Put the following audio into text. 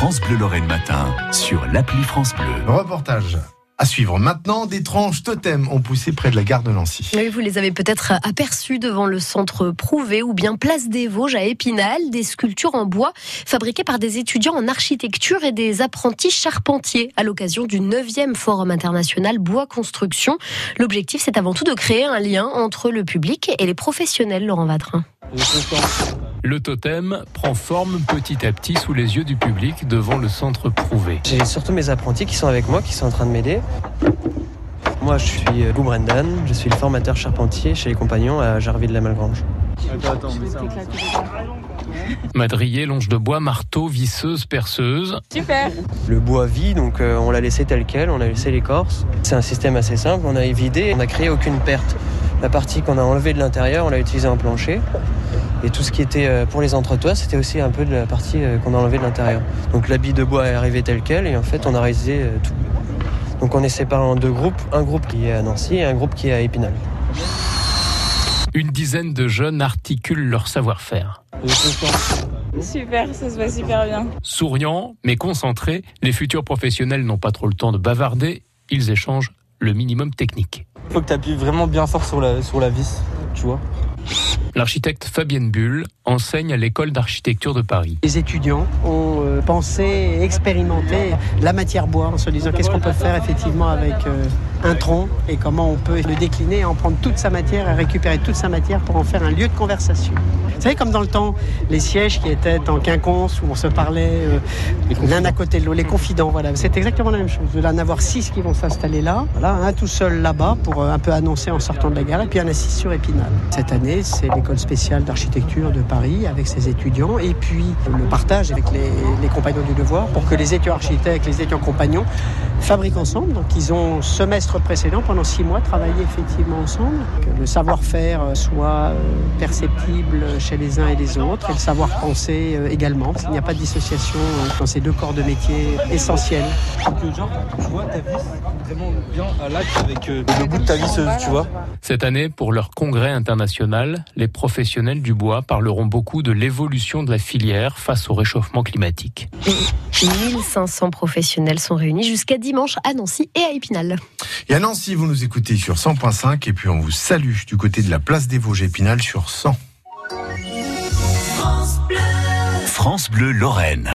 France Bleu Lorraine Matin sur l'appli France Bleu. Reportage à suivre. Maintenant, des tranches totems ont poussé près de la gare de Nancy. Oui, vous les avez peut-être aperçus devant le centre Prouvé ou bien Place des Vosges à Épinal, des sculptures en bois fabriquées par des étudiants en architecture et des apprentis charpentiers à l'occasion du 9e Forum international bois construction. L'objectif, c'est avant tout de créer un lien entre le public et les professionnels, Laurent Vatrin. Le totem prend forme petit à petit sous les yeux du public devant le centre prouvé. J'ai surtout mes apprentis qui sont avec moi, qui sont en train de m'aider. Moi, je suis Lou Brendan, je suis le formateur charpentier chez les compagnons à Jarville-la-Malgrange. Madrier, longe de bois, marteau, visseuse, perceuse. Super Le bois vit, donc euh, on l'a laissé tel quel, on a laissé l'écorce. C'est un système assez simple, on a évidé, on n'a créé aucune perte. La partie qu'on a enlevée de l'intérieur, on l'a utilisée en plancher. Et tout ce qui était euh, pour les entretoits, c'était aussi un peu de la partie euh, qu'on a enlevée de l'intérieur. Donc l'habit de bois est arrivé tel quel et en fait on a réalisé tout. Donc on est séparé en deux groupes, un groupe qui est à Nancy et un groupe qui est à Épinal. Une dizaine de jeunes articulent leur savoir-faire. Super, ça se voit super bien. Souriants, mais concentrés, les futurs professionnels n'ont pas trop le temps de bavarder, ils échangent le minimum technique. Il faut que tu appuies vraiment bien fort sur la, sur la vis, tu vois. L'architecte Fabienne Bull enseigne à l'école d'architecture de Paris. Les étudiants ont euh, pensé expérimenté la matière bois en se disant qu'est-ce qu'on peut faire effectivement avec euh, un tronc et comment on peut le décliner, en prendre toute sa matière et récupérer toute sa matière pour en faire un lieu de conversation. Vous savez, comme dans le temps, les sièges qui étaient en quinconce où on se parlait euh, l'un à côté de l'autre, les confidents, voilà, c'est exactement la même chose. De là en avoir six qui vont s'installer là, voilà, un tout seul là-bas pour un peu annoncer en sortant de la gare, et puis un assis sur Épinal. Cette année, c'est l'école spéciale d'architecture de Paris avec ses étudiants et puis le partage avec les, les, compagnons du devoir pour que les étudiants architectes, les étudiants compagnons fabriquent ensemble. Donc ils ont semestre précédent pendant six mois travaillé effectivement ensemble, que le savoir-faire soit perceptible chez les uns et les autres et le savoir-penser également. Il n'y a pas de dissociation dans ces deux corps de métier essentiels. Que genre, tu vois ta vis vraiment bien à l'acte avec euh, le bout de ta visseuse, tu vois. Cette année, pour leur congrès international, les professionnels du bois parleront beaucoup de l'évolution de la filière face au réchauffement climatique. 1500 professionnels sont réunis jusqu'à dimanche à Nancy et à Épinal. Et à Nancy, vous nous écoutez sur 100.5 et puis on vous salue du côté de la place des Vosges Épinal sur 100. France Bleu, France Bleu Lorraine.